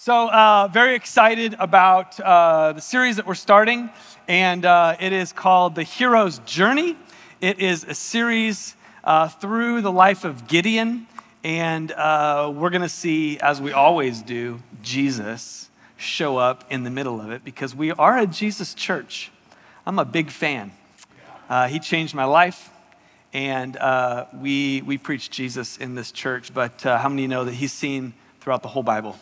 So, uh, very excited about uh, the series that we're starting, and uh, it is called The Hero's Journey. It is a series uh, through the life of Gideon, and uh, we're going to see, as we always do, Jesus show up in the middle of it because we are a Jesus church. I'm a big fan. Uh, he changed my life, and we, we preach Jesus in this church, but how many know that he's seen throughout the whole Bible?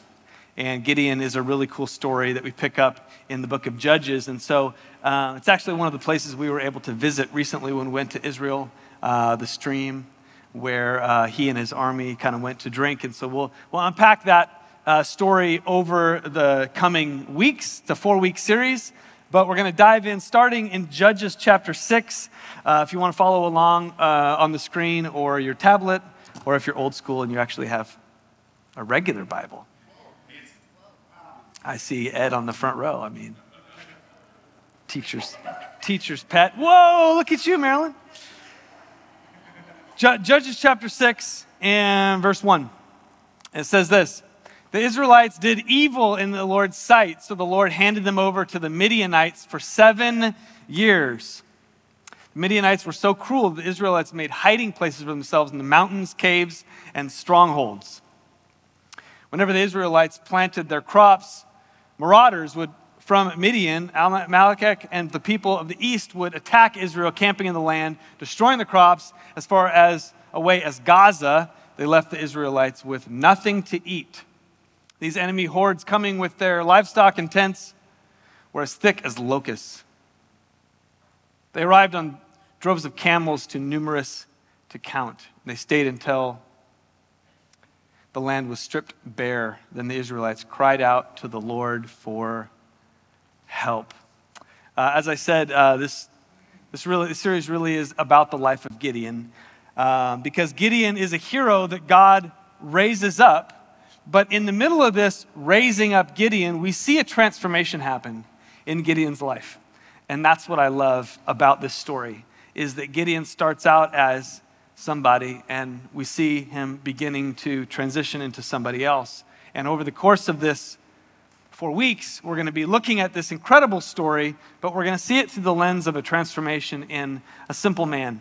And Gideon is a really cool story that we pick up in the book of Judges. And so uh, it's actually one of the places we were able to visit recently when we went to Israel, uh, the stream where uh, he and his army kind of went to drink. And so we'll, we'll unpack that uh, story over the coming weeks. A four week series. But we're going to dive in starting in Judges chapter 6. Uh, if you want to follow along uh, on the screen or your tablet, or if you're old school and you actually have a regular Bible, I see Ed on the front row. I mean, teacher's, teacher's pet. Whoa, look at you, Marilyn. Judges chapter 6 and verse 1. It says this The Israelites did evil in the Lord's sight, so the Lord handed them over to the Midianites for seven years. The Midianites were so cruel, the Israelites made hiding places for themselves in the mountains, caves, and strongholds. Whenever the Israelites planted their crops, Marauders would, from Midian, Amalek, and the people of the east would attack Israel, camping in the land, destroying the crops as far as away as Gaza. They left the Israelites with nothing to eat. These enemy hordes coming with their livestock and tents were as thick as locusts. They arrived on droves of camels too numerous to count. They stayed until the land was stripped bare, then the Israelites cried out to the Lord for help. Uh, as I said, uh, this, this, really, this series really is about the life of Gideon uh, because Gideon is a hero that God raises up. But in the middle of this raising up Gideon, we see a transformation happen in Gideon's life. And that's what I love about this story is that Gideon starts out as somebody, and we see him beginning to transition into somebody else. And over the course of this four weeks, we're going to be looking at this incredible story, but we're going to see it through the lens of a transformation in a simple man.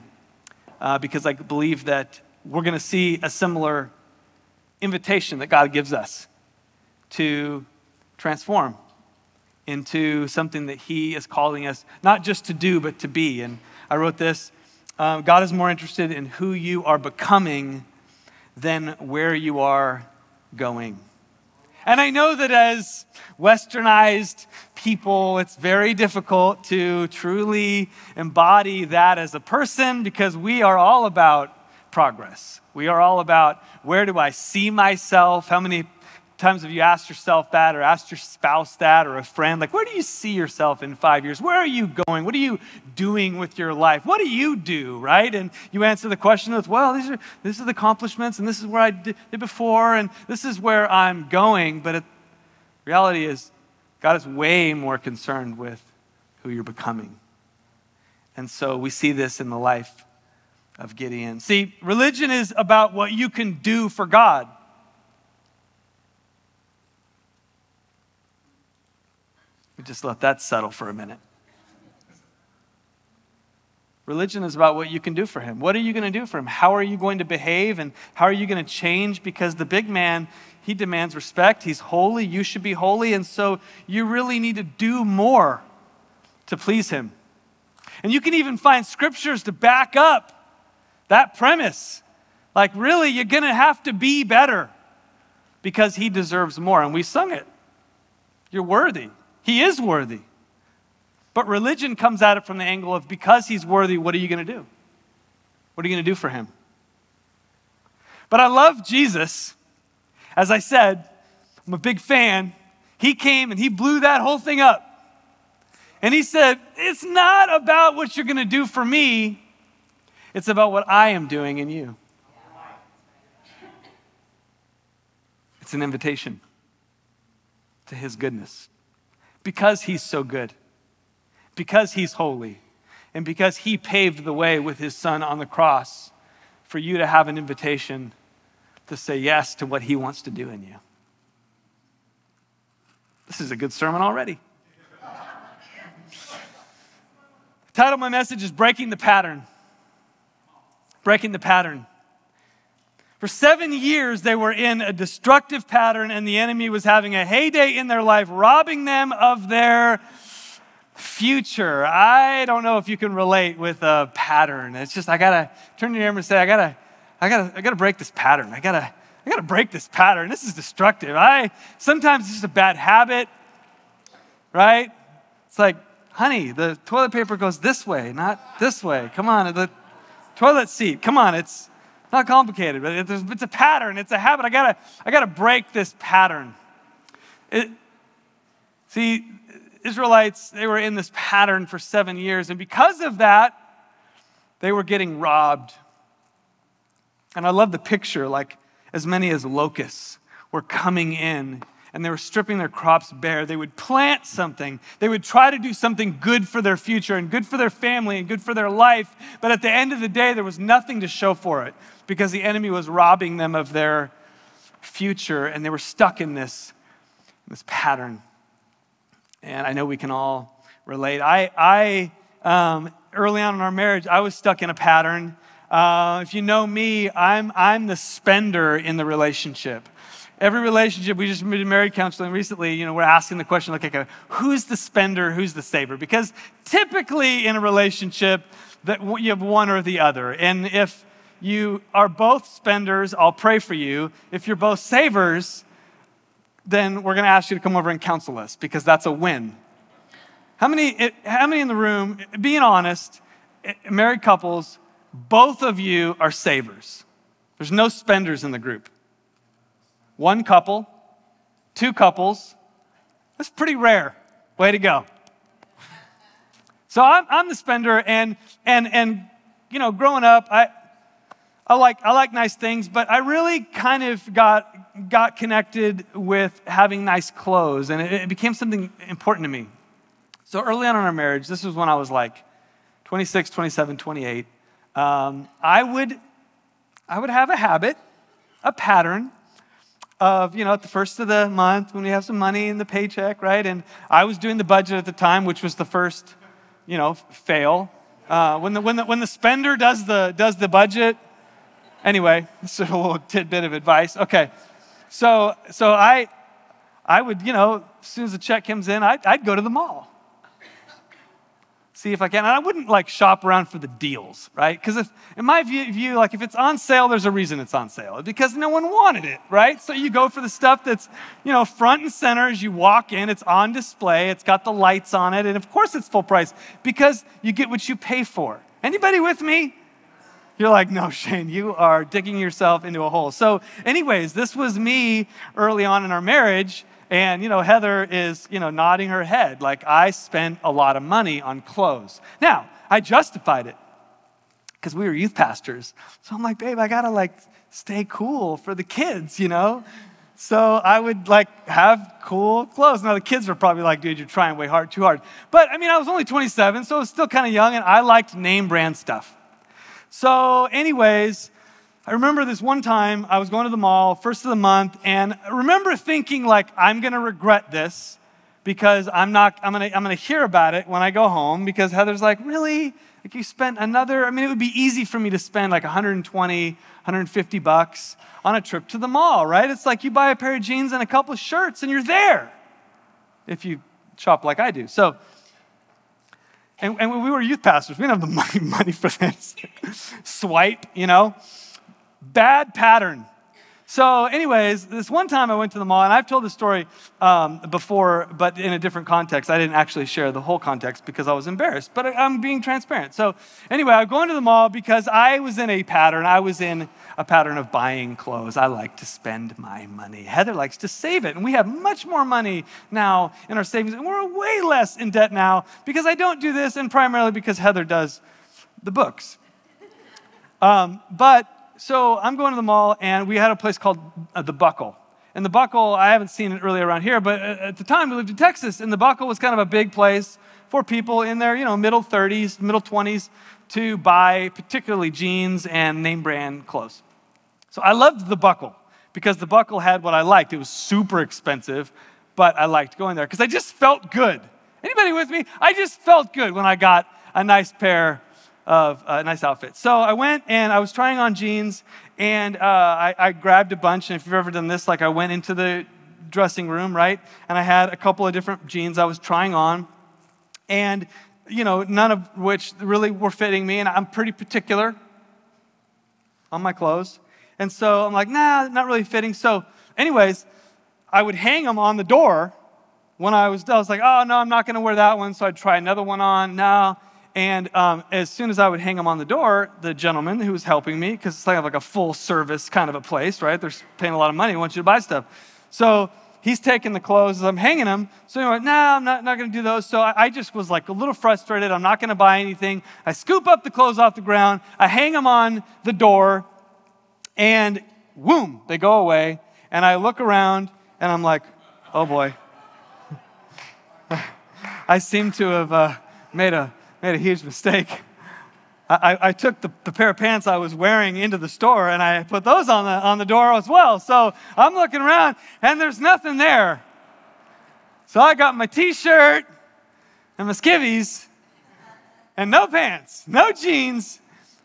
Uh, because I believe that we're going to see a similar invitation that God gives us to transform into something that He is calling us not just to do, but to be. And I wrote this um, God is more interested in who you are becoming than where you are going. And I know that as westernized people, it's very difficult to truly embody that as a person because we are all about progress. We are all about where do I see myself? How many times have you asked yourself that or asked your spouse that or a friend? Like where do you see yourself in five years? Where are you going? What are you doing with your life? What do you do right? And you answer the question with well these are these are the accomplishments and this is where i did before and this is where i'm going. But it, reality is god is way more concerned with who you're becoming. And so we see this in the life of gideon. See religion is about what you can do for god We just let that settle for a minute. Religion is about what you can do for him. What are you going to do for him? How are you going to behave and how are you going to change? Because the big man, he demands respect. He's holy. You should be holy. And so you really need to do more to please him. And you can even find scriptures to back up that premise. Like, really, you're going to have to be better because he deserves more. And we sung it. You're worthy. He is worthy. But religion comes at it from the angle of because he's worthy, what are you going to do? What are you going to do for him? But I love Jesus. As I said, I'm a big fan. He came and he blew that whole thing up. And he said, It's not about what you're going to do for me, it's about what I am doing in you. It's an invitation to his goodness because he's so good, because he's holy, and because he paved the way with his son on the cross for you to have an invitation to say yes to what he wants to do in you. This is a good sermon already. the title of my message is Breaking the Pattern. Breaking the Pattern. For seven years, they were in a destructive pattern, and the enemy was having a heyday in their life, robbing them of their future. I don't know if you can relate with a pattern. It's just, I gotta turn to your neighbor and say, I gotta, I gotta, I gotta break this pattern. I gotta, I gotta break this pattern. This is destructive. I sometimes it's just a bad habit, right? It's like, honey, the toilet paper goes this way, not this way. Come on, the toilet seat. Come on, it's not complicated, but it's, a pattern. It's a habit. I gotta, I gotta break this pattern. It, see, Israelites, they were in this pattern for seven years, and because of that, they were getting robbed. And I love the picture, like as many as locusts were coming in and they were stripping their crops bare. They would plant something. They would try to do something good for their future and good for their family and good for their life. But at the end of the day, there was nothing to show for it because the enemy was robbing them of their future and they were stuck in this, this pattern. And I know we can all relate. I, I um, early on in our marriage, I was stuck in a pattern uh, if you know me, I'm, I'm the spender in the relationship. Every relationship, we just did married counseling recently, you know, we're asking the question, like, okay, who's the spender, who's the saver? Because typically in a relationship, that you have one or the other. And if you are both spenders, I'll pray for you. If you're both savers, then we're going to ask you to come over and counsel us because that's a win. How many, how many in the room, being honest, eh, married couples, both of you are savers. There's no spenders in the group. One couple, two couples. That's pretty rare. Way to go. So I'm, I'm the spender, and, and, and, you know, growing up, I, I, like, I like nice things, but I really kind of got, got connected with having nice clothes, and it, it became something important to me. So early on in our marriage, this was when I was like 26, 27, 28 um, I would I would have a habit, a pattern of, you know, at the first of the month when we have some money in the paycheck, right? And I was doing the budget at the time, which was the first, you know, fail. Uh, when, the, when, the, when the spender does the, does the budget, anyway, is a little tidbit of advice. Okay, so, so I, I would, you know, as soon as the check comes in, I'd, I'd go to the mall see if I can. And I wouldn't like shop around for the deals, right? Because if, in my view, like if it's on sale, there's a reason it's on sale because no one wanted it, right? So you go for the stuff that's, you know, front and center as you walk in. It's on display. It's got the lights on it, and of course it's full price because you get what you pay for. Anybody with me? You're like, no, Shane, you are digging yourself into a hole. So, anyways, this was me early on in our marriage and, you know, Heather is, you know, nodding her head like I spent a lot of money on clothes. Now, I justified it because we were youth pastors. So I'm like, babe, I got to like stay cool for the kids, you know? So I would like have cool clothes. Now the kids were probably like, dude, you're trying way hard, too hard. But I mean, I was only 27, so I was still kind of young and I liked name brand stuff. So, anyways, I remember this one time I was going to the mall, first of the month, and I remember thinking like I'm going to regret this because I'm not I'm going to I'm going to hear about it when I go home because Heather's like, "Really? Like you spent another I mean it would be easy for me to spend like 120, 150 bucks on a trip to the mall, right? It's like you buy a pair of jeans and a couple of shirts and you're there. If you shop like I do. So and, and we were youth pastors, we didn't have the money, money for this. Swipe, you know bad pattern. So, anyways, this one time I went to the mall, and I've told this story um, before, but in a different context. I didn't actually share the whole context because I was embarrassed, but I'm being transparent. So, anyway, I go into the mall because I was in a pattern. I was in a pattern of buying clothes. I like to spend my money. Heather likes to save it, and we have much more money now in our savings, and we're way less in debt now because I don't do this, and primarily because Heather does the books. Um, but so I'm going to the mall, and we had a place called uh, The Buckle. And The Buckle, I haven't seen it really around here, but at the time we lived in Texas, and The Buckle was kind of a big place for people in their, you know, middle 30s, middle 20s to buy particularly jeans and name brand clothes. So I loved The Buckle because The Buckle had what I liked. It was super expensive, but I liked going there because I just felt good. Anybody with me? I just felt good when I got a nice pair of a uh, nice outfit. So I went and I was trying on jeans and uh, I, I grabbed a bunch. And if you've ever done this, like I went into the dressing room, right? And I had a couple of different jeans I was trying on. And, you know, none of which really were fitting me. And I'm pretty particular on my clothes. And so I'm like, nah, not really fitting. So, anyways, I would hang them on the door when I was I was like, oh, no, I'm not going to wear that one. So I'd try another one on. No. And um, as soon as I would hang them on the door, the gentleman who was helping me, because it's kind of like a full service kind of a place, right? They're paying a lot of money, want you to buy stuff. So he's taking the clothes, I'm hanging them. So anyway, no, nah, I'm not, not going to do those. So I, I, just was like a little frustrated. I'm not going to buy anything. I scoop up the clothes off the ground, I hang them on the door, and boom, they go away. And I look around and I'm like, oh boy. I seem to have uh, made a made a huge mistake. I, I, took the, the, pair of pants I was wearing into the store and I put those on the, on the door as well. So I'm looking around and there's nothing there. So I got my t shirt and my skivvies and no pants, no jeans.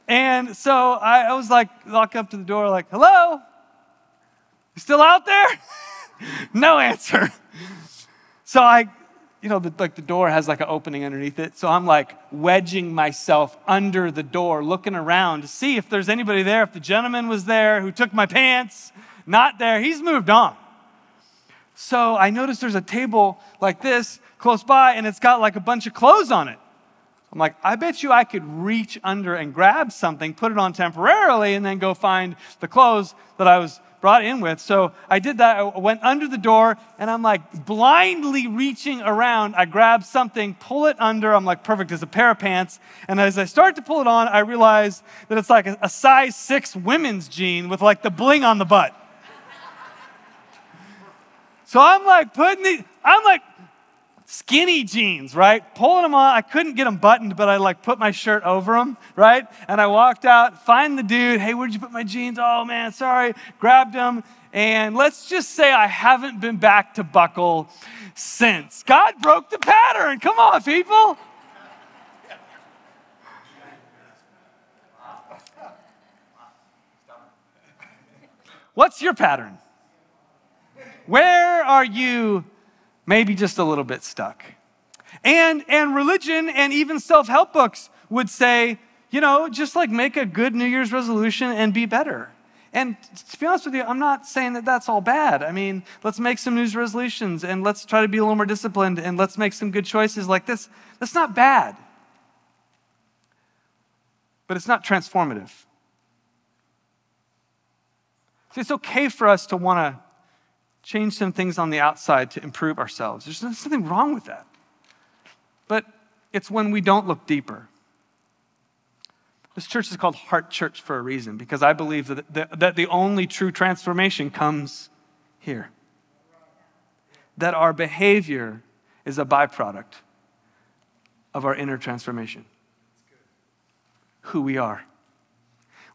And so I, I was like, walk up to the door, like, hello? You still out there? no answer. So I you know, the, like the door has like an opening underneath it. So I'm like wedging myself under the door, looking around to see if there's anybody there. If the gentleman was there who took my pants, not there, he's moved on. So I notice there's a table like this close by, and it's got like a bunch of clothes on it. I'm like, I bet you I could reach under and grab something, put it on temporarily, and then go find the clothes that I was brought in with. So I did that. I went under the door and I'm like blindly reaching around. I grab something, pull it under. I'm like, perfect, it's a pair of pants. And as I start to pull it on, I realize that it's like a, size six women's jean with like the bling on the butt. so I'm like putting the, I'm like skinny jeans, right? Pulling them on. I couldn't get them buttoned, but I like put my shirt over them, right? And I walked out, find the dude. Hey, where'd you put my jeans? Oh man, sorry. Grabbed them. And let's just say I haven't been back to buckle since. God broke the pattern. Come on, people. What's your pattern? Where are you maybe just a little bit stuck. And, and religion and even self help books would say, you know, just like make a good New Year's resolution and be better. And to be honest with you, I'm not saying that that's all bad. I mean, let's make some New Year's resolutions and let's try to be a little more disciplined and let's make some good choices like this. That's not bad. But it's not transformative. See, it's okay for us to want to change some things on the outside to improve ourselves. There's nothing wrong with that. But it's when we don't look deeper. This church is called Heart Church for a reason, because I believe that the, that the only true transformation comes here. That our behavior is a byproduct of our inner transformation. Who we are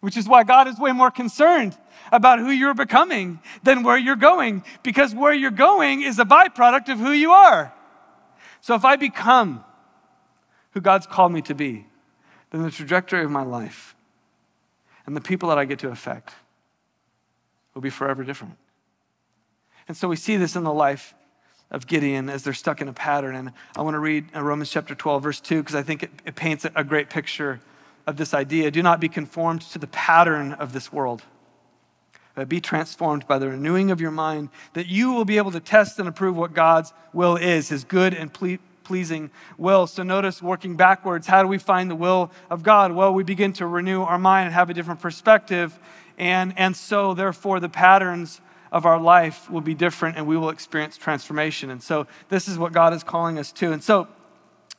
which is why God is way more concerned about who you're becoming than where you're going, because where you're going is a byproduct of who you are. So if I become who God's called me to be, then the trajectory of my life and the people that I get to affect will be forever different. And so we see this in the life of Gideon as they're stuck in a pattern. And I want to read Romans chapter 12, verse 2, because I think it, it paints a great picture of this idea. Do not be conformed to the pattern of this world. But be transformed by the renewing of your mind, that you will be able to test and approve what God's will is, his good and ple- pleasing will. So notice working backwards, how do we find the will of God? Well, we begin to renew our mind and have a different perspective. And, and so, therefore, the patterns of our life will be different and we will experience transformation. And so, this is what God is calling us to. And so,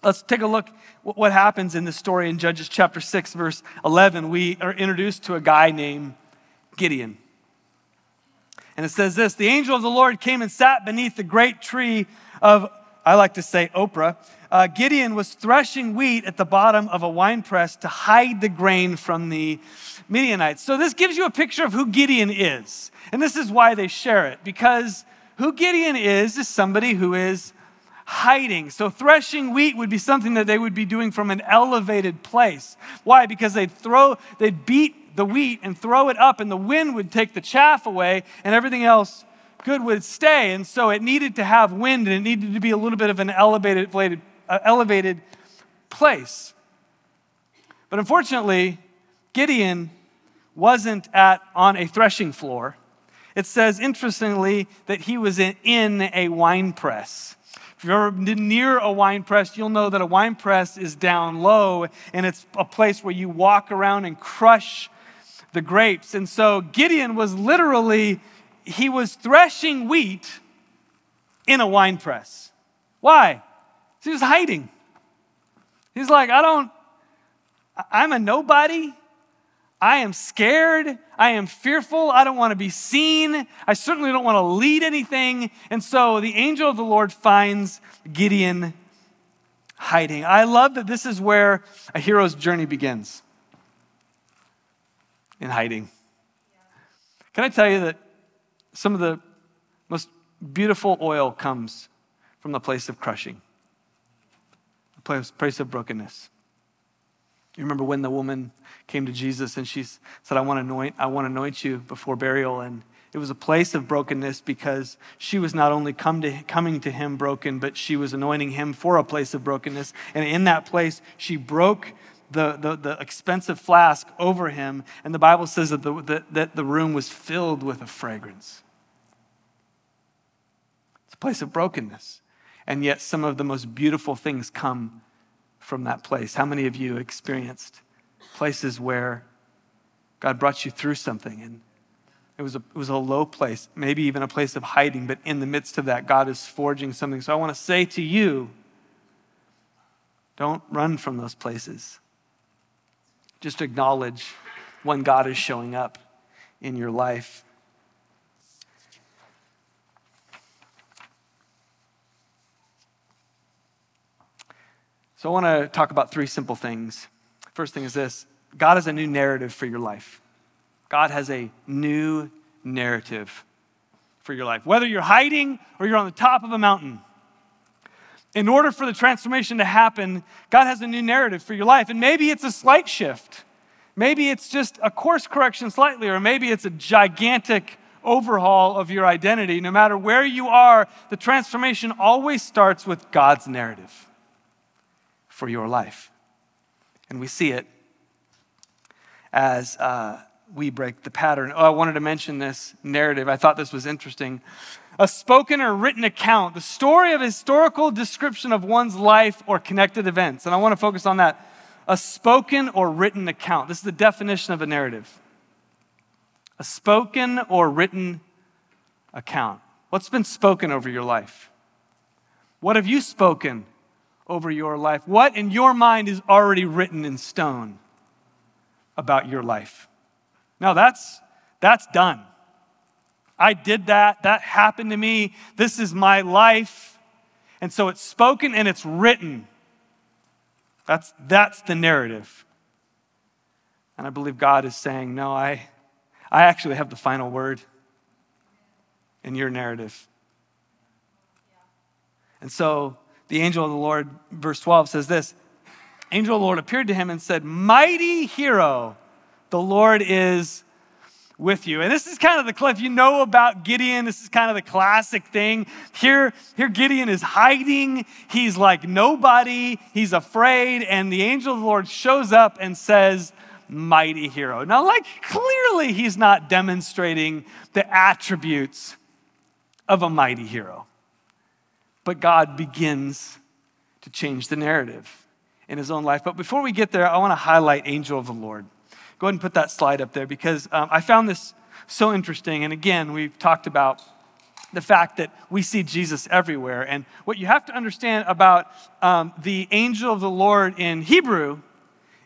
Let's take a look what happens in this story in Judges chapter 6 verse 11. We are introduced to a guy named Gideon. And it says this, the angel of the Lord came and sat beneath the great tree of I like to say Oprah. Uh, Gideon was threshing wheat at the bottom of a wine press to hide the grain from the Midianites. So this gives you a picture of who Gideon is. And this is why they share it because who Gideon is, is somebody who is hiding. So threshing wheat would be something that they would be doing from an elevated place. Why? Because they'd throw, they'd beat the wheat and throw it up, and the wind would take the chaff away, and everything else good would stay. And so it needed to have wind, and it needed to be a little bit of an elevated, uh, elevated place. But unfortunately, Gideon wasn't at, on a threshing floor. It says, interestingly, that he was in, in a wine press. You're ever near a wine press, you'll know that a wine press is down low and it's a place where you walk around and crush the grapes. And so Gideon was literally, he was threshing wheat in a wine press. Why? He was hiding. He's like, I don't, I'm a nobody. I am scared. I am fearful. I don't want to be seen. I certainly don't want to lead anything. And so the angel of the Lord finds Gideon hiding. I love that this is where a hero's journey begins in hiding. Can I tell you that some of the most beautiful oil comes from the place of crushing, the place, of brokenness? You remember when the woman came to Jesus and she said, I want to anoint, I want to anoint you before burial. And it was a place of brokenness because she was not only come to, coming to him broken, but she was anointing him for a place of brokenness. And in that place, she broke the, the, the expensive flask over him. And the Bible says that the, that, that the room was filled with a fragrance. It's a place of brokenness. And yet, some of the most beautiful things come from that place? How many of you experienced places where God brought you through something and it was, a, it was a low place, maybe even a place of hiding, but in the midst of that, God is forging something. So I want to say to you don't run from those places. Just acknowledge when God is showing up in your life. So I want to talk about three simple things. First thing is this God has a new narrative for your life. God has a new narrative for your life. Whether you're hiding or you're on the top of a mountain, in order for the transformation to happen, God has a new narrative for your life. And maybe it's a slight shift. Maybe it's just a course correction slightly, or maybe it's a gigantic overhaul of your identity. No matter where you are, the transformation always starts with God's narrative for your life. And we see it as uh, we break the pattern. Oh, I wanted to mention this narrative. I thought this was interesting. A spoken or written account, the story of historical description of one's life or connected events. And I want to focus on that. A spoken or written account. This is the definition of a narrative. A spoken or written account. What's been spoken over your life? What have you spoken over your life? What in your mind is already written in stone about your life? Now that's that's done. I did that. That happened to me. This is my life. And so it's spoken and it's written. That's that's the narrative. And I believe God is saying, "No, I I actually have the final word in your narrative." And so the angel of the Lord, verse 12 says this Angel of the Lord appeared to him and said, Mighty hero, the Lord is with you. And this is kind of the cliff you know about Gideon. This is kind of the classic thing. Here, here Gideon is hiding. He's like nobody. He's afraid. And the angel of the Lord shows up and says, Mighty hero. Now, like clearly, he's not demonstrating the attributes of a mighty hero. But God begins to change the narrative in his own life. But before we get there, I want to highlight Angel of the Lord. Go ahead and put that slide up there because um, I found this so interesting. And again, we've talked about the fact that we see Jesus everywhere. And what you have to understand about um, the angel of the Lord in Hebrew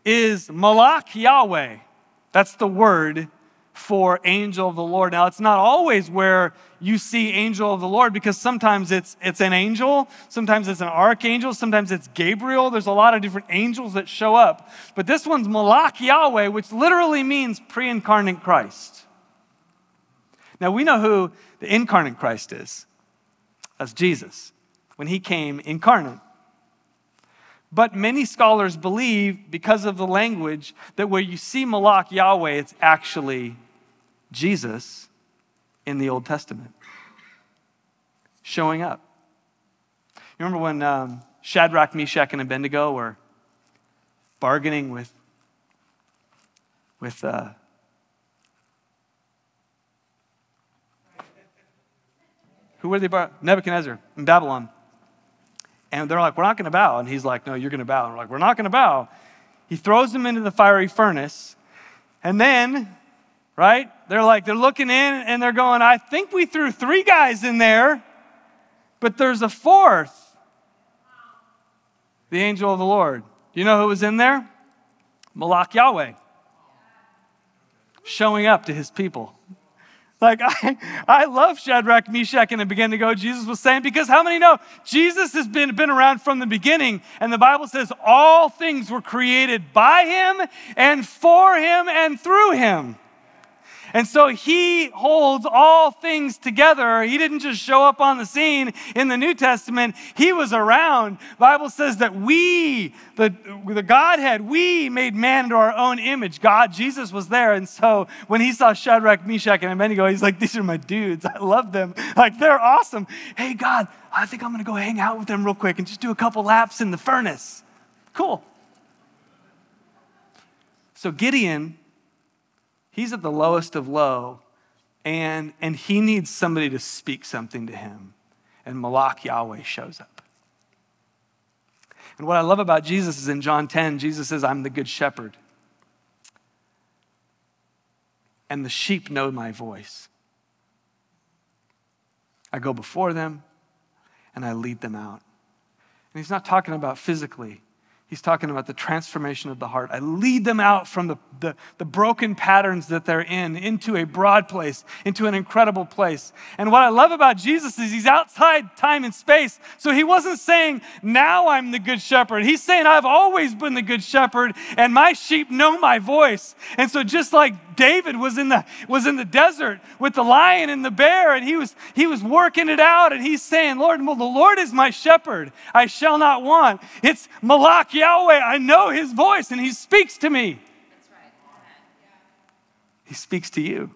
is Malach Yahweh. That's the word for angel of the Lord. Now, it's not always where you see angel of the Lord because sometimes it's, it's an angel, sometimes it's an archangel, sometimes it's Gabriel. There's a lot of different angels that show up. But this one's Malach Yahweh, which literally means pre incarnate Christ. Now, we know who the incarnate Christ is. That's Jesus, when he came incarnate. But many scholars believe, because of the language, that where you see Malak Yahweh, it's actually Jesus in the Old Testament showing up. You remember when um, Shadrach, Meshach, and Abednego were bargaining with, with uh, who were they? Bar- Nebuchadnezzar in Babylon. And they're like, we're not going to bow. And he's like, no, you're going to bow. And we're like, we're not going to bow. He throws them into the fiery furnace. And then, right, they're like, they're looking in and they're going, I think we threw three guys in there, but there's a fourth. The angel of the Lord. Do you know who was in there? Malak Yahweh. Showing up to his people. Like, I, I love Shadrach, Meshach, and Abednego, Jesus was saying, because how many know Jesus has been, been around from the beginning, and the Bible says all things were created by him and for him and through him. And so he holds all things together. He didn't just show up on the scene in the New Testament. He was around. Bible says that we, the, the Godhead, we made man into our own image. God, Jesus was there. And so when he saw Shadrach, Meshach, and Abednego, he's like, these are my dudes. I love them. Like, they're awesome. Hey, God, I think I'm going to go hang out with them real quick and just do a couple laps in the furnace. Cool. So Gideon He's at the lowest of low, and, and he needs somebody to speak something to him. And Malak Yahweh shows up. And what I love about Jesus is in John 10, Jesus says, I'm the good shepherd. And the sheep know my voice. I go before them and I lead them out. And he's not talking about physically, He's talking about the transformation of the heart. I lead them out from the, the, the, broken patterns that they're in into a broad place, into an incredible place. And what I love about Jesus is he's outside time and space. So he wasn't saying, now I'm the good shepherd. He's saying, I've always been the good shepherd, and my sheep know my voice. And so just like David was in the, was in the desert with the lion and the bear, and he was, he was working it out, and he's saying, Lord, well, the Lord is my shepherd. I shall not want. It's Malak Yahweh. I know his voice, and he speaks to me. He speaks to you,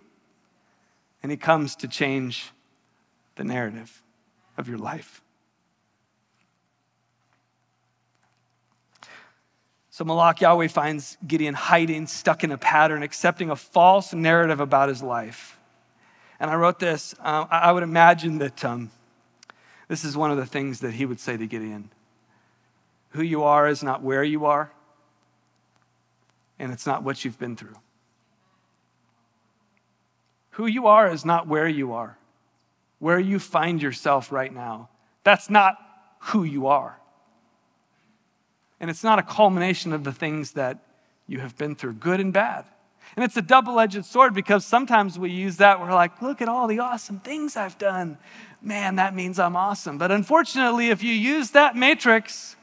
and he comes to change the narrative of your life. So Malak Yahweh finds Gideon hiding, stuck in a pattern, accepting a false narrative about his life. And I wrote this. Uh, I would imagine that um, this is one of the things that he would say to Gideon Who you are is not where you are, and it's not what you've been through. Who you are is not where you are, where you find yourself right now. That's not who you are. And it's not a culmination of the things that you have been through, good and bad. And it's a double edged sword because sometimes we use that, we're like, look at all the awesome things I've done. Man, that means I'm awesome. But unfortunately, if you use that matrix,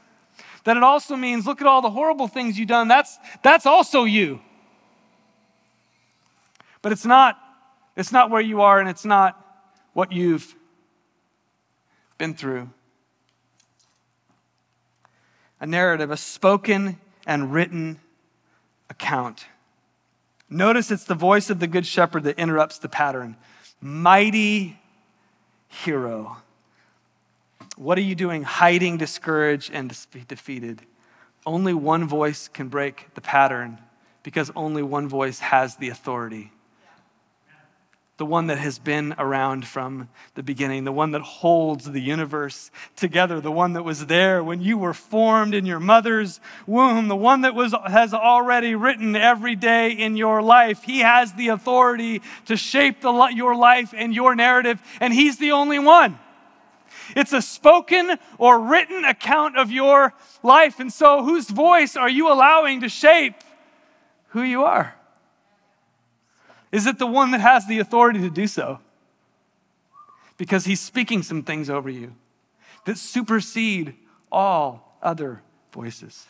then it also means look at all the horrible things you've done. That's, that's also you. But it's not, it's not where you are and it's not what you've been through a narrative, a spoken and written account. Notice it's the voice of the Good Shepherd that interrupts the pattern. Mighty hero. What are you doing hiding, discouraged, and defeated? Only one voice can break the pattern because only one voice has the authority the one that has been around from the beginning, the one that holds the universe together, the one that was there when you were formed in your mother's womb, the one that was, has already written every day in your life. He has the authority to shape the, your life and your narrative, and He's the only one. It's a spoken or written account of your life. And so, whose voice are you allowing to shape who you are? Is it the one that has the authority to do so? Because he's speaking some things over you that supersede all other voices.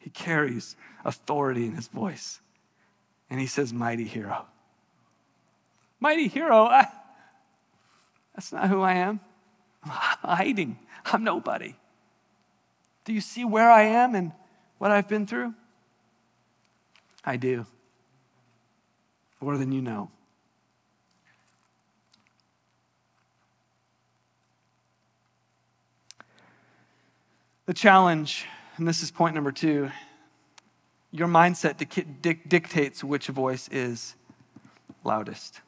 He carries authority in his voice. And he says, Mighty hero. Mighty hero. I, That's not who I am. I'm hiding. I'm nobody. Do you see where I am and what I've been through? I do. More than you know. The challenge, and this is point number two your mindset dictates which voice is loudest.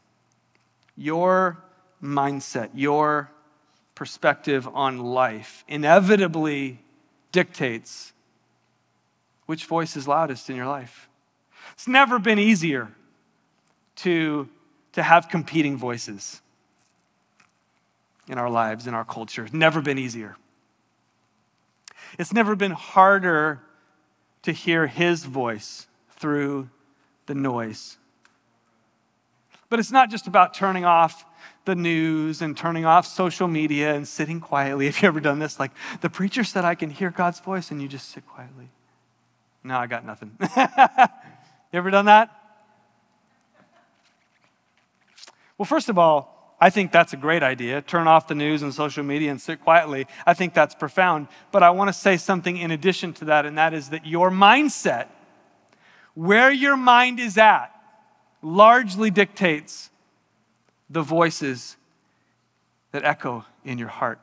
Your mindset, your perspective on life inevitably dictates which voice is loudest in your life. It's never been easier to, to have competing voices in our lives, in our culture. Never been easier. It's never been harder to hear his voice through the noise. But it's not just about turning off the news and turning off social media and sitting quietly. Have you ever done this? Like, the preacher said I can hear God's voice, and you just sit quietly. No, I got nothing. you ever done that? Well, first of all, I think that's a great idea. Turn off the news and social media and sit quietly. I think that's profound. But I want to say something in addition to that, and that is that your mindset, where your mind is at, largely dictates the voices that echo in your heart.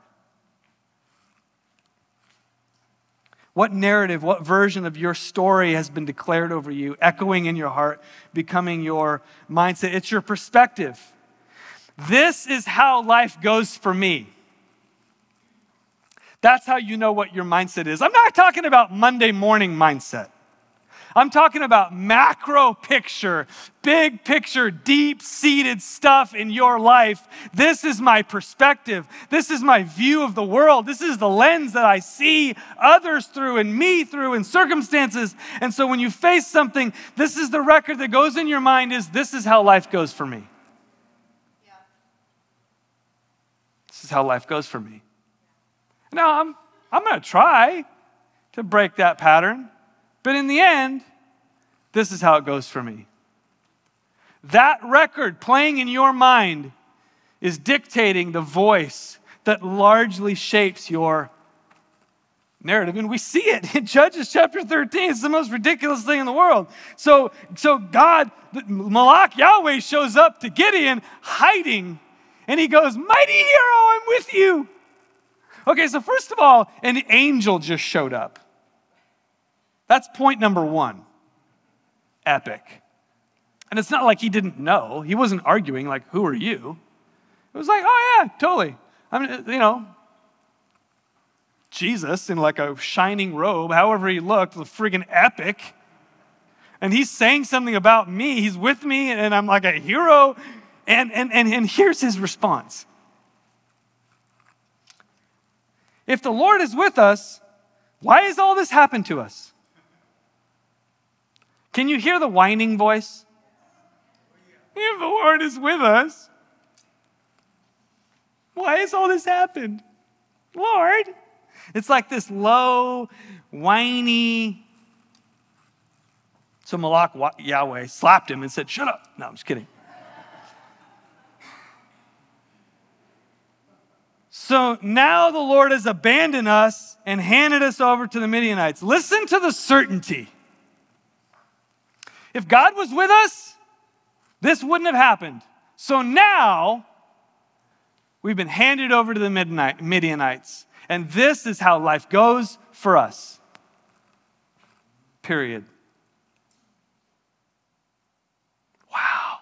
What narrative, what version of your story has been declared over you, echoing in your heart, becoming your mindset? It's your perspective. This is how life goes for me. That's how you know what your mindset is. I'm not talking about Monday morning mindset. I'm talking about macro picture, big picture, deep seated stuff in your life. This is my perspective. This is my view of the world. This is the lens that I see others through and me through and circumstances. And so when you face something, this is the record that goes in your mind is this is how life goes for me. This is how life goes for me. Now, I'm, I'm going to try to break that pattern, but in the end, this is how it goes for me. That record playing in your mind is dictating the voice that largely shapes your narrative and we see it in judges chapter 13 it's the most ridiculous thing in the world so so god malak yahweh shows up to gideon hiding and he goes, Mighty hero, I'm with you. Okay, so first of all, an angel just showed up. That's point number one. Epic. And it's not like he didn't know. He wasn't arguing, like, who are you? It was like, oh, yeah, totally. I mean, uh, you know, Jesus in like a shining robe, however he looked, was friggin' epic. And he's saying something about me. He's with me, and I'm like a hero. And, and, and, and here's his response If the Lord is with us, why has all this happened to us? Can you hear the whining voice? If the Lord is with us, why has all this happened? Lord. It's like this low, whiny. So Malak Yahweh slapped him and said, Shut up. No, I'm just kidding. So now the Lord has abandoned us and handed us over to the Midianites. Listen to the certainty. If God was with us, this wouldn't have happened. So now we've been handed over to the Midianites. And this is how life goes for us. Period. Wow.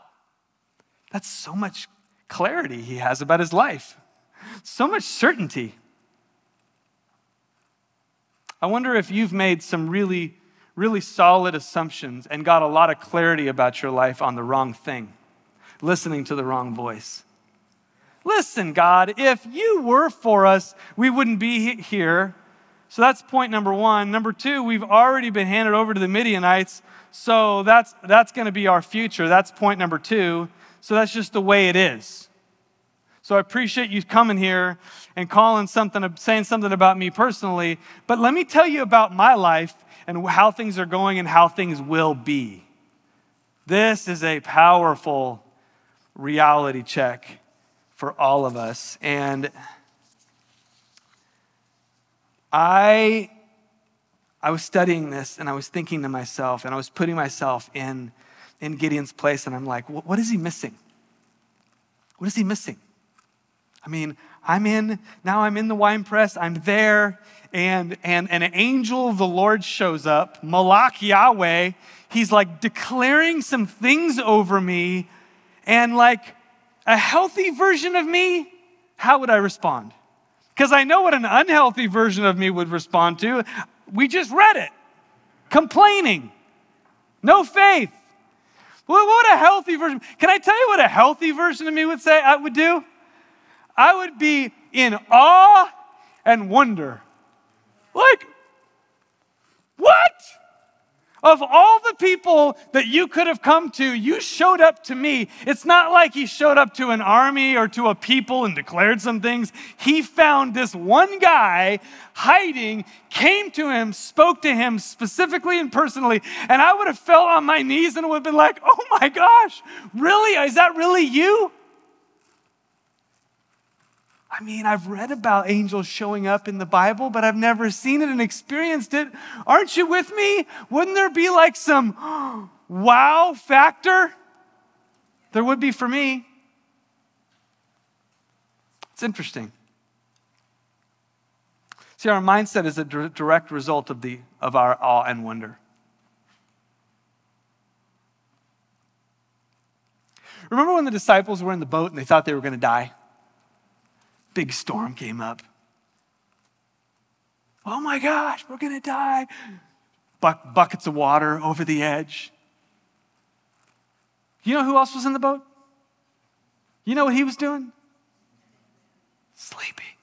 That's so much clarity he has about his life so much certainty. I wonder if you've made some really, really solid assumptions and got a lot of clarity about your life on the wrong thing, listening to the wrong voice. Listen, God, if you were for us, we wouldn't be here. So that's point number one. Number two, we've already been handed over to the Midianites. So that's, that's going to be our future. That's point number two. So that's just the way it is. So I appreciate you coming here and calling something, saying something about me personally. But let me tell you about my life and how things are going and how things will be. This is a powerful reality check for all of us. And I, I was studying this and I was thinking to myself, and I was putting myself in, in Gideon's place, and I'm like, what is he missing? What is he missing? I mean, I'm in, now I'm in the wine press, I'm there, and, and, an angel of the Lord shows up, Malak Yahweh. He's like declaring some things over me, and like a healthy version of me, how would I respond? Because I know what an unhealthy version of me would respond to. We just read it complaining, no faith. What a healthy version. Can I tell you what a healthy version of me would say I would do? I would be in awe and wonder. Like, what? Of all the people that you could have come to, you showed up to me. It's not like he showed up to an army or to a people and declared some things. He found this one guy hiding, came to him, spoke to him specifically and personally, and I would have fell on my knees and would have been like, oh my gosh, really? Is that really you? I mean, I've read about angels showing up in the Bible, but I've never seen it and experienced it. Aren't you with me? Wouldn't there be like some wow factor? There would be for me. It's interesting. See, our mindset is a direct result of, the, of our awe and wonder. Remember when the disciples were in the boat and they thought they were going to die? Big storm came up. Oh my gosh, we're going to die. Buck, buckets of water over the edge. You know who else was in the boat? You know what he was doing? Sleeping.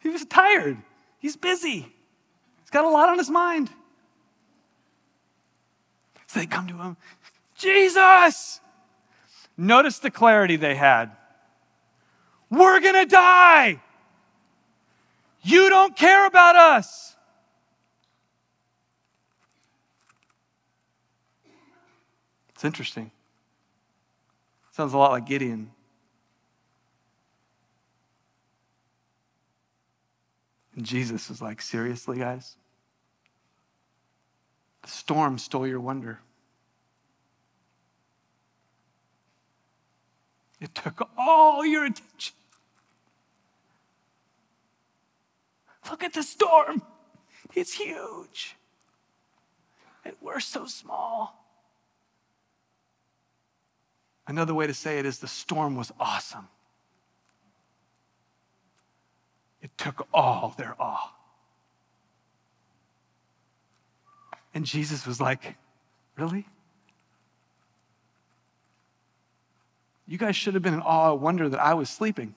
He was tired. He's busy. He's got a lot on his mind. So they come to him, Jesus! Notice the clarity they had. We're going to die. You don't care about us. It's interesting. Sounds a lot like Gideon. And Jesus is like, seriously, guys? The storm stole your wonder. It took all your attention. Look at the storm. It's huge. And we're so small. Another way to say it is the storm was awesome. It took all their awe. And Jesus was like, Really? You guys should have been in awe wonder that I was sleeping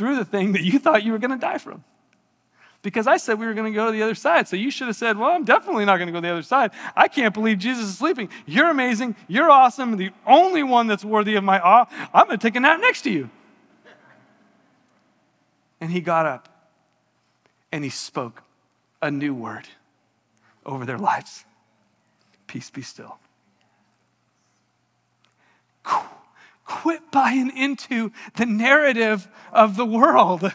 through the thing that you thought you were going to die from. Because I said we were going to go to the other side. So you should have said, Well, I'm definitely not going to go to the other side. I can't believe Jesus is sleeping. You're amazing. You're awesome. The only one that's worthy of my awe. I'm going to take a nap next to you. And he got up and he spoke a new word over their lives Peace be still. Quit buying into the narrative of the world.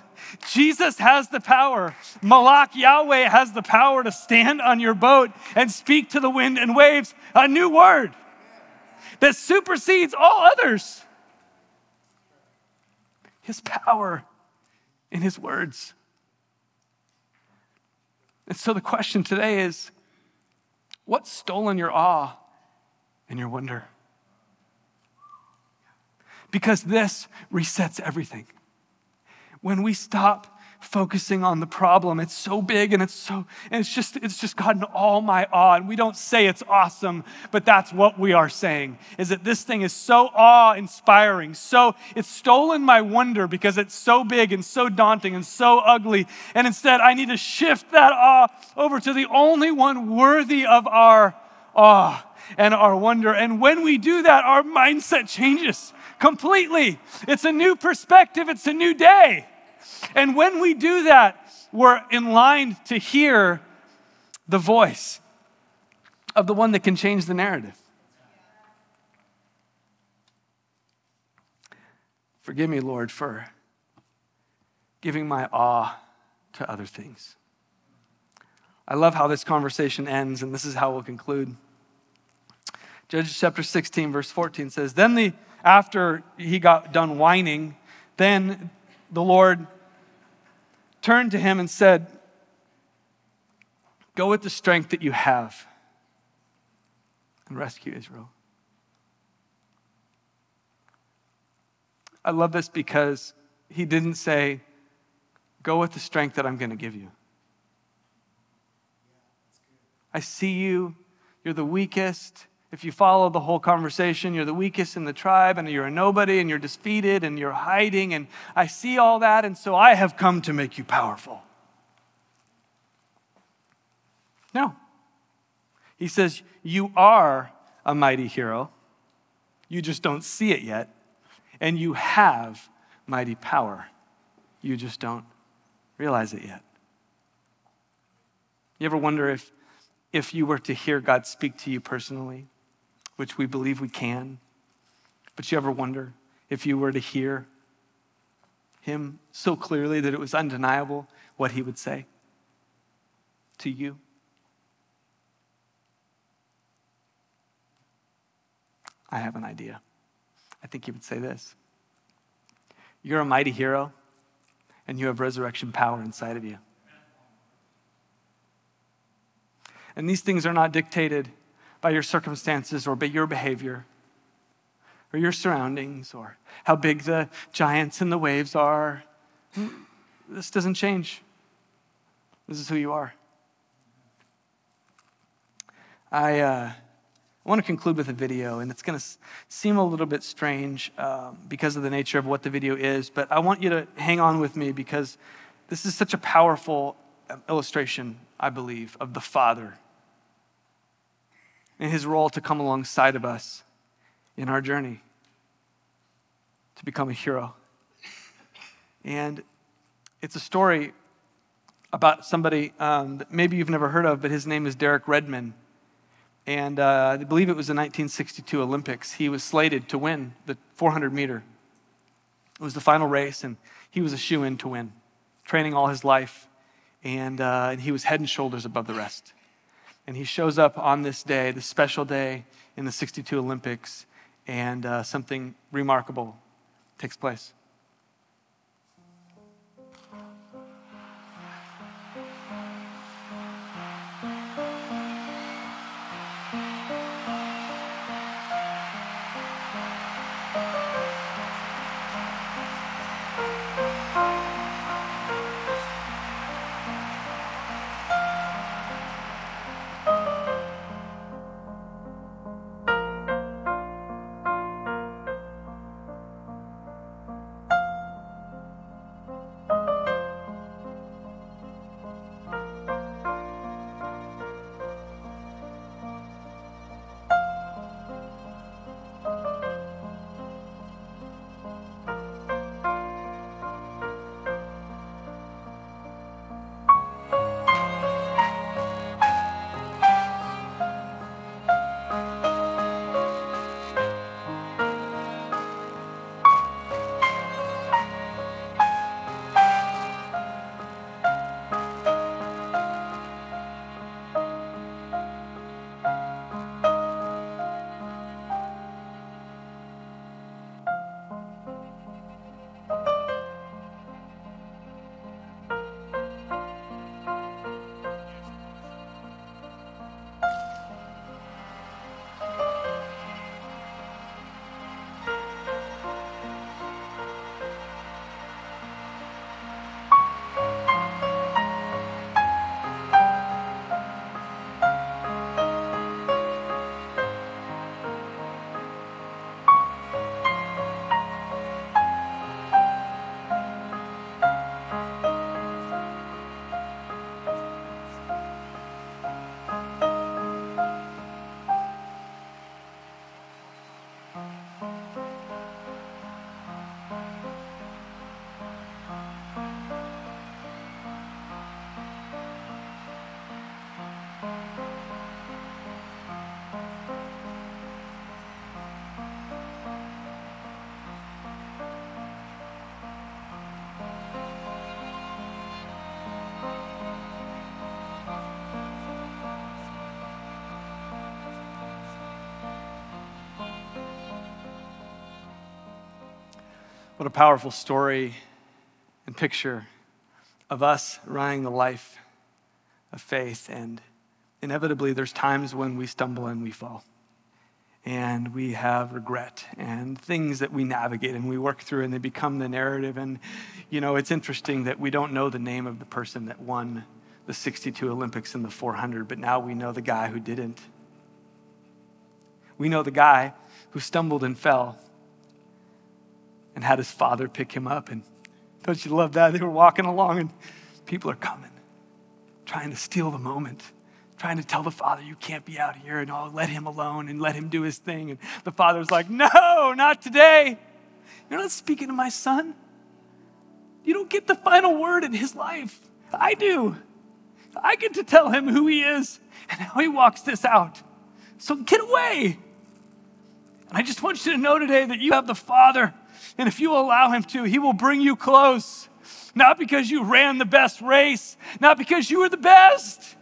Jesus has the power. Malak Yahweh has the power to stand on your boat and speak to the wind and waves a new word that supersedes all others. His power in his words. And so the question today is what's stolen your awe and your wonder? Because this resets everything. When we stop focusing on the problem, it's so big and it's so and it's just it's just gotten all my awe. And we don't say it's awesome, but that's what we are saying. Is that this thing is so awe-inspiring, so it's stolen my wonder because it's so big and so daunting and so ugly. And instead, I need to shift that awe over to the only one worthy of our awe and our wonder. And when we do that, our mindset changes completely. It's a new perspective, it's a new day. And when we do that, we're in line to hear the voice of the one that can change the narrative. Forgive me, Lord, for giving my awe to other things. I love how this conversation ends, and this is how we'll conclude. Judges chapter 16, verse 14 says, Then the after he got done whining, then the Lord turned to him and said, Go with the strength that you have and rescue Israel. I love this because he didn't say, Go with the strength that I'm going to give you. I see you. You're the weakest. If you follow the whole conversation, you're the weakest in the tribe and you're a nobody and you're defeated and you're hiding. And I see all that. And so I have come to make you powerful. No. He says, You are a mighty hero. You just don't see it yet. And you have mighty power. You just don't realize it yet. You ever wonder if, if you were to hear God speak to you personally, which we believe we can, but you ever wonder if you were to hear Him so clearly that it was undeniable what He would say to you? I have an idea. I think he would say this You're a mighty hero, and you have resurrection power inside of you. And these things are not dictated by your circumstances or by your behavior or your surroundings or how big the giants and the waves are. This doesn't change. This is who you are. I. Uh, I want to conclude with a video, and it's going to seem a little bit strange um, because of the nature of what the video is, but I want you to hang on with me because this is such a powerful um, illustration, I believe, of the Father and his role to come alongside of us in our journey to become a hero. And it's a story about somebody um, that maybe you've never heard of, but his name is Derek Redmond. And uh, I believe it was the 1962 Olympics. He was slated to win the 400 meter. It was the final race, and he was a shoe in to win, training all his life. And, uh, and he was head and shoulders above the rest. And he shows up on this day, this special day in the 62 Olympics, and uh, something remarkable takes place. What a powerful story and picture of us running the life of faith. And inevitably, there's times when we stumble and we fall. And we have regret and things that we navigate and we work through, and they become the narrative. And, you know, it's interesting that we don't know the name of the person that won the 62 Olympics and the 400, but now we know the guy who didn't. We know the guy who stumbled and fell and had his father pick him up. And don't you love that? They were walking along and people are coming, trying to steal the moment, trying to tell the father, you can't be out here and oh, let him alone and let him do his thing. And the father's like, no, not today. You're not speaking to my son. You don't get the final word in his life. I do. I get to tell him who he is and how he walks this out. So get away. And I just want you to know today that you have the Father and if you allow Him to, He will bring you close. Not because you ran the best race, not because you were the best,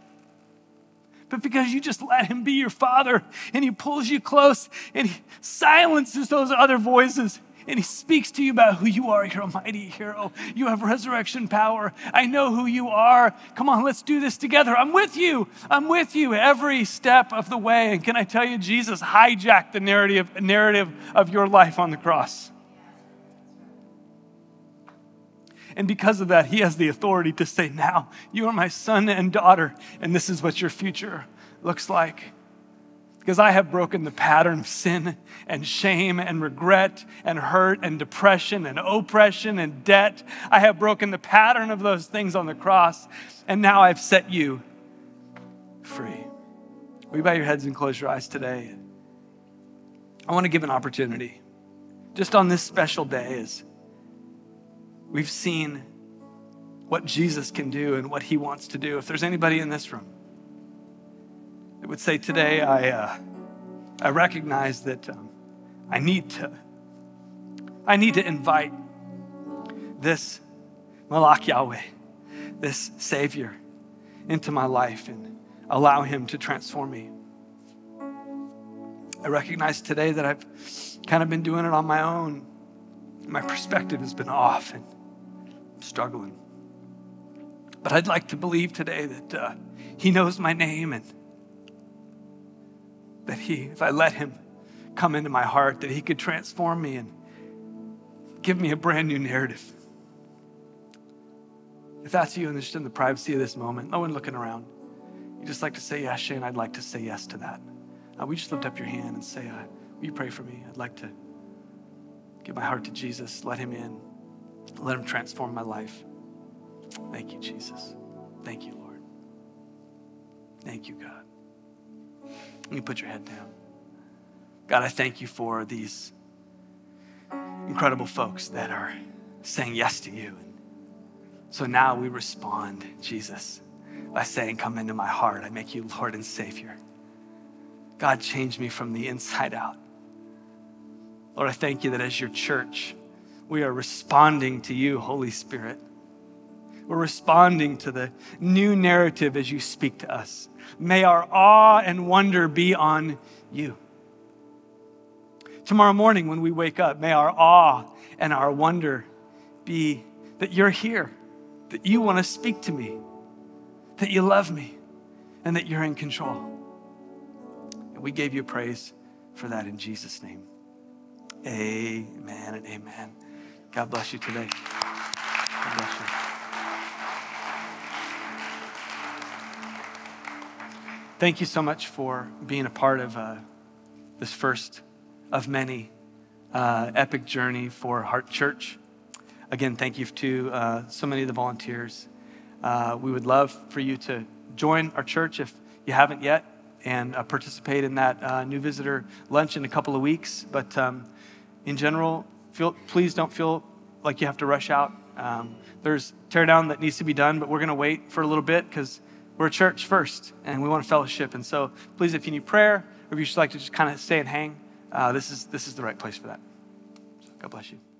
but because you just let Him be your Father and He pulls you close and He silences those other voices and he speaks to you about who you are. You're a mighty hero. You have resurrection power. I know who you are. Come on, let's do this together. I'm with you. I'm with you every step of the way. And can I tell you, Jesus hijacked the narrative, narrative of your life on the cross. And because of that, he has the authority to say, Now, you are my son and daughter, and this is what your future looks like. Because I have broken the pattern of sin and shame and regret and hurt and depression and oppression and debt. I have broken the pattern of those things on the cross, and now I've set you free. Will you bow your heads and close your eyes today? I want to give an opportunity just on this special day is We've seen what Jesus can do and what he wants to do. If there's anybody in this room that would say, Today, I, uh, I recognize that um, I need to. I need to invite this Malach Yahweh, this Savior, into my life and allow Him to transform me. I recognize today that I've kind of been doing it on my own. My perspective has been off, and struggling. But I'd like to believe today that uh, He knows my name and that He, if I let Him come into my heart, that He could transform me and give me a brand new narrative. If that's you and just in the privacy of this moment, no one looking around, you just like to say yes, Shane, I'd like to say yes to that. Uh, we just lift up your hand and say, uh, Will you pray for me? I'd like to give my heart to Jesus, let Him in. Let him transform my life. Thank you, Jesus. Thank you, Lord. Thank you, God. Let me put your head down. God, I thank you for these incredible folks that are saying yes to you. So now we respond, Jesus, by saying, Come into my heart. I make you Lord and Savior. God, change me from the inside out. Lord, I thank you that as your church, we are responding to you, Holy Spirit. We're responding to the new narrative as you speak to us. May our awe and wonder be on you. Tomorrow morning, when we wake up, may our awe and our wonder be that you're here, that you want to speak to me, that you love me, and that you're in control. And we gave you praise for that in Jesus' name. Amen and amen. God bless you today. God bless you. Thank you so much for being a part of uh, this first of many uh, epic journey for Heart Church. Again, thank you to uh, so many of the volunteers. Uh, we would love for you to join our church if you haven't yet and uh, participate in that uh, new visitor lunch in a couple of weeks. But um, in general, feel, please don't feel like you have to rush out. Um, there's tear down that needs to be done, but we're going to wait for a little bit because we're a church first and we want fellowship. And so, please, if you need prayer or if you just like to just kind of stay and hang, uh, this, is, this is the right place for that. So God bless you.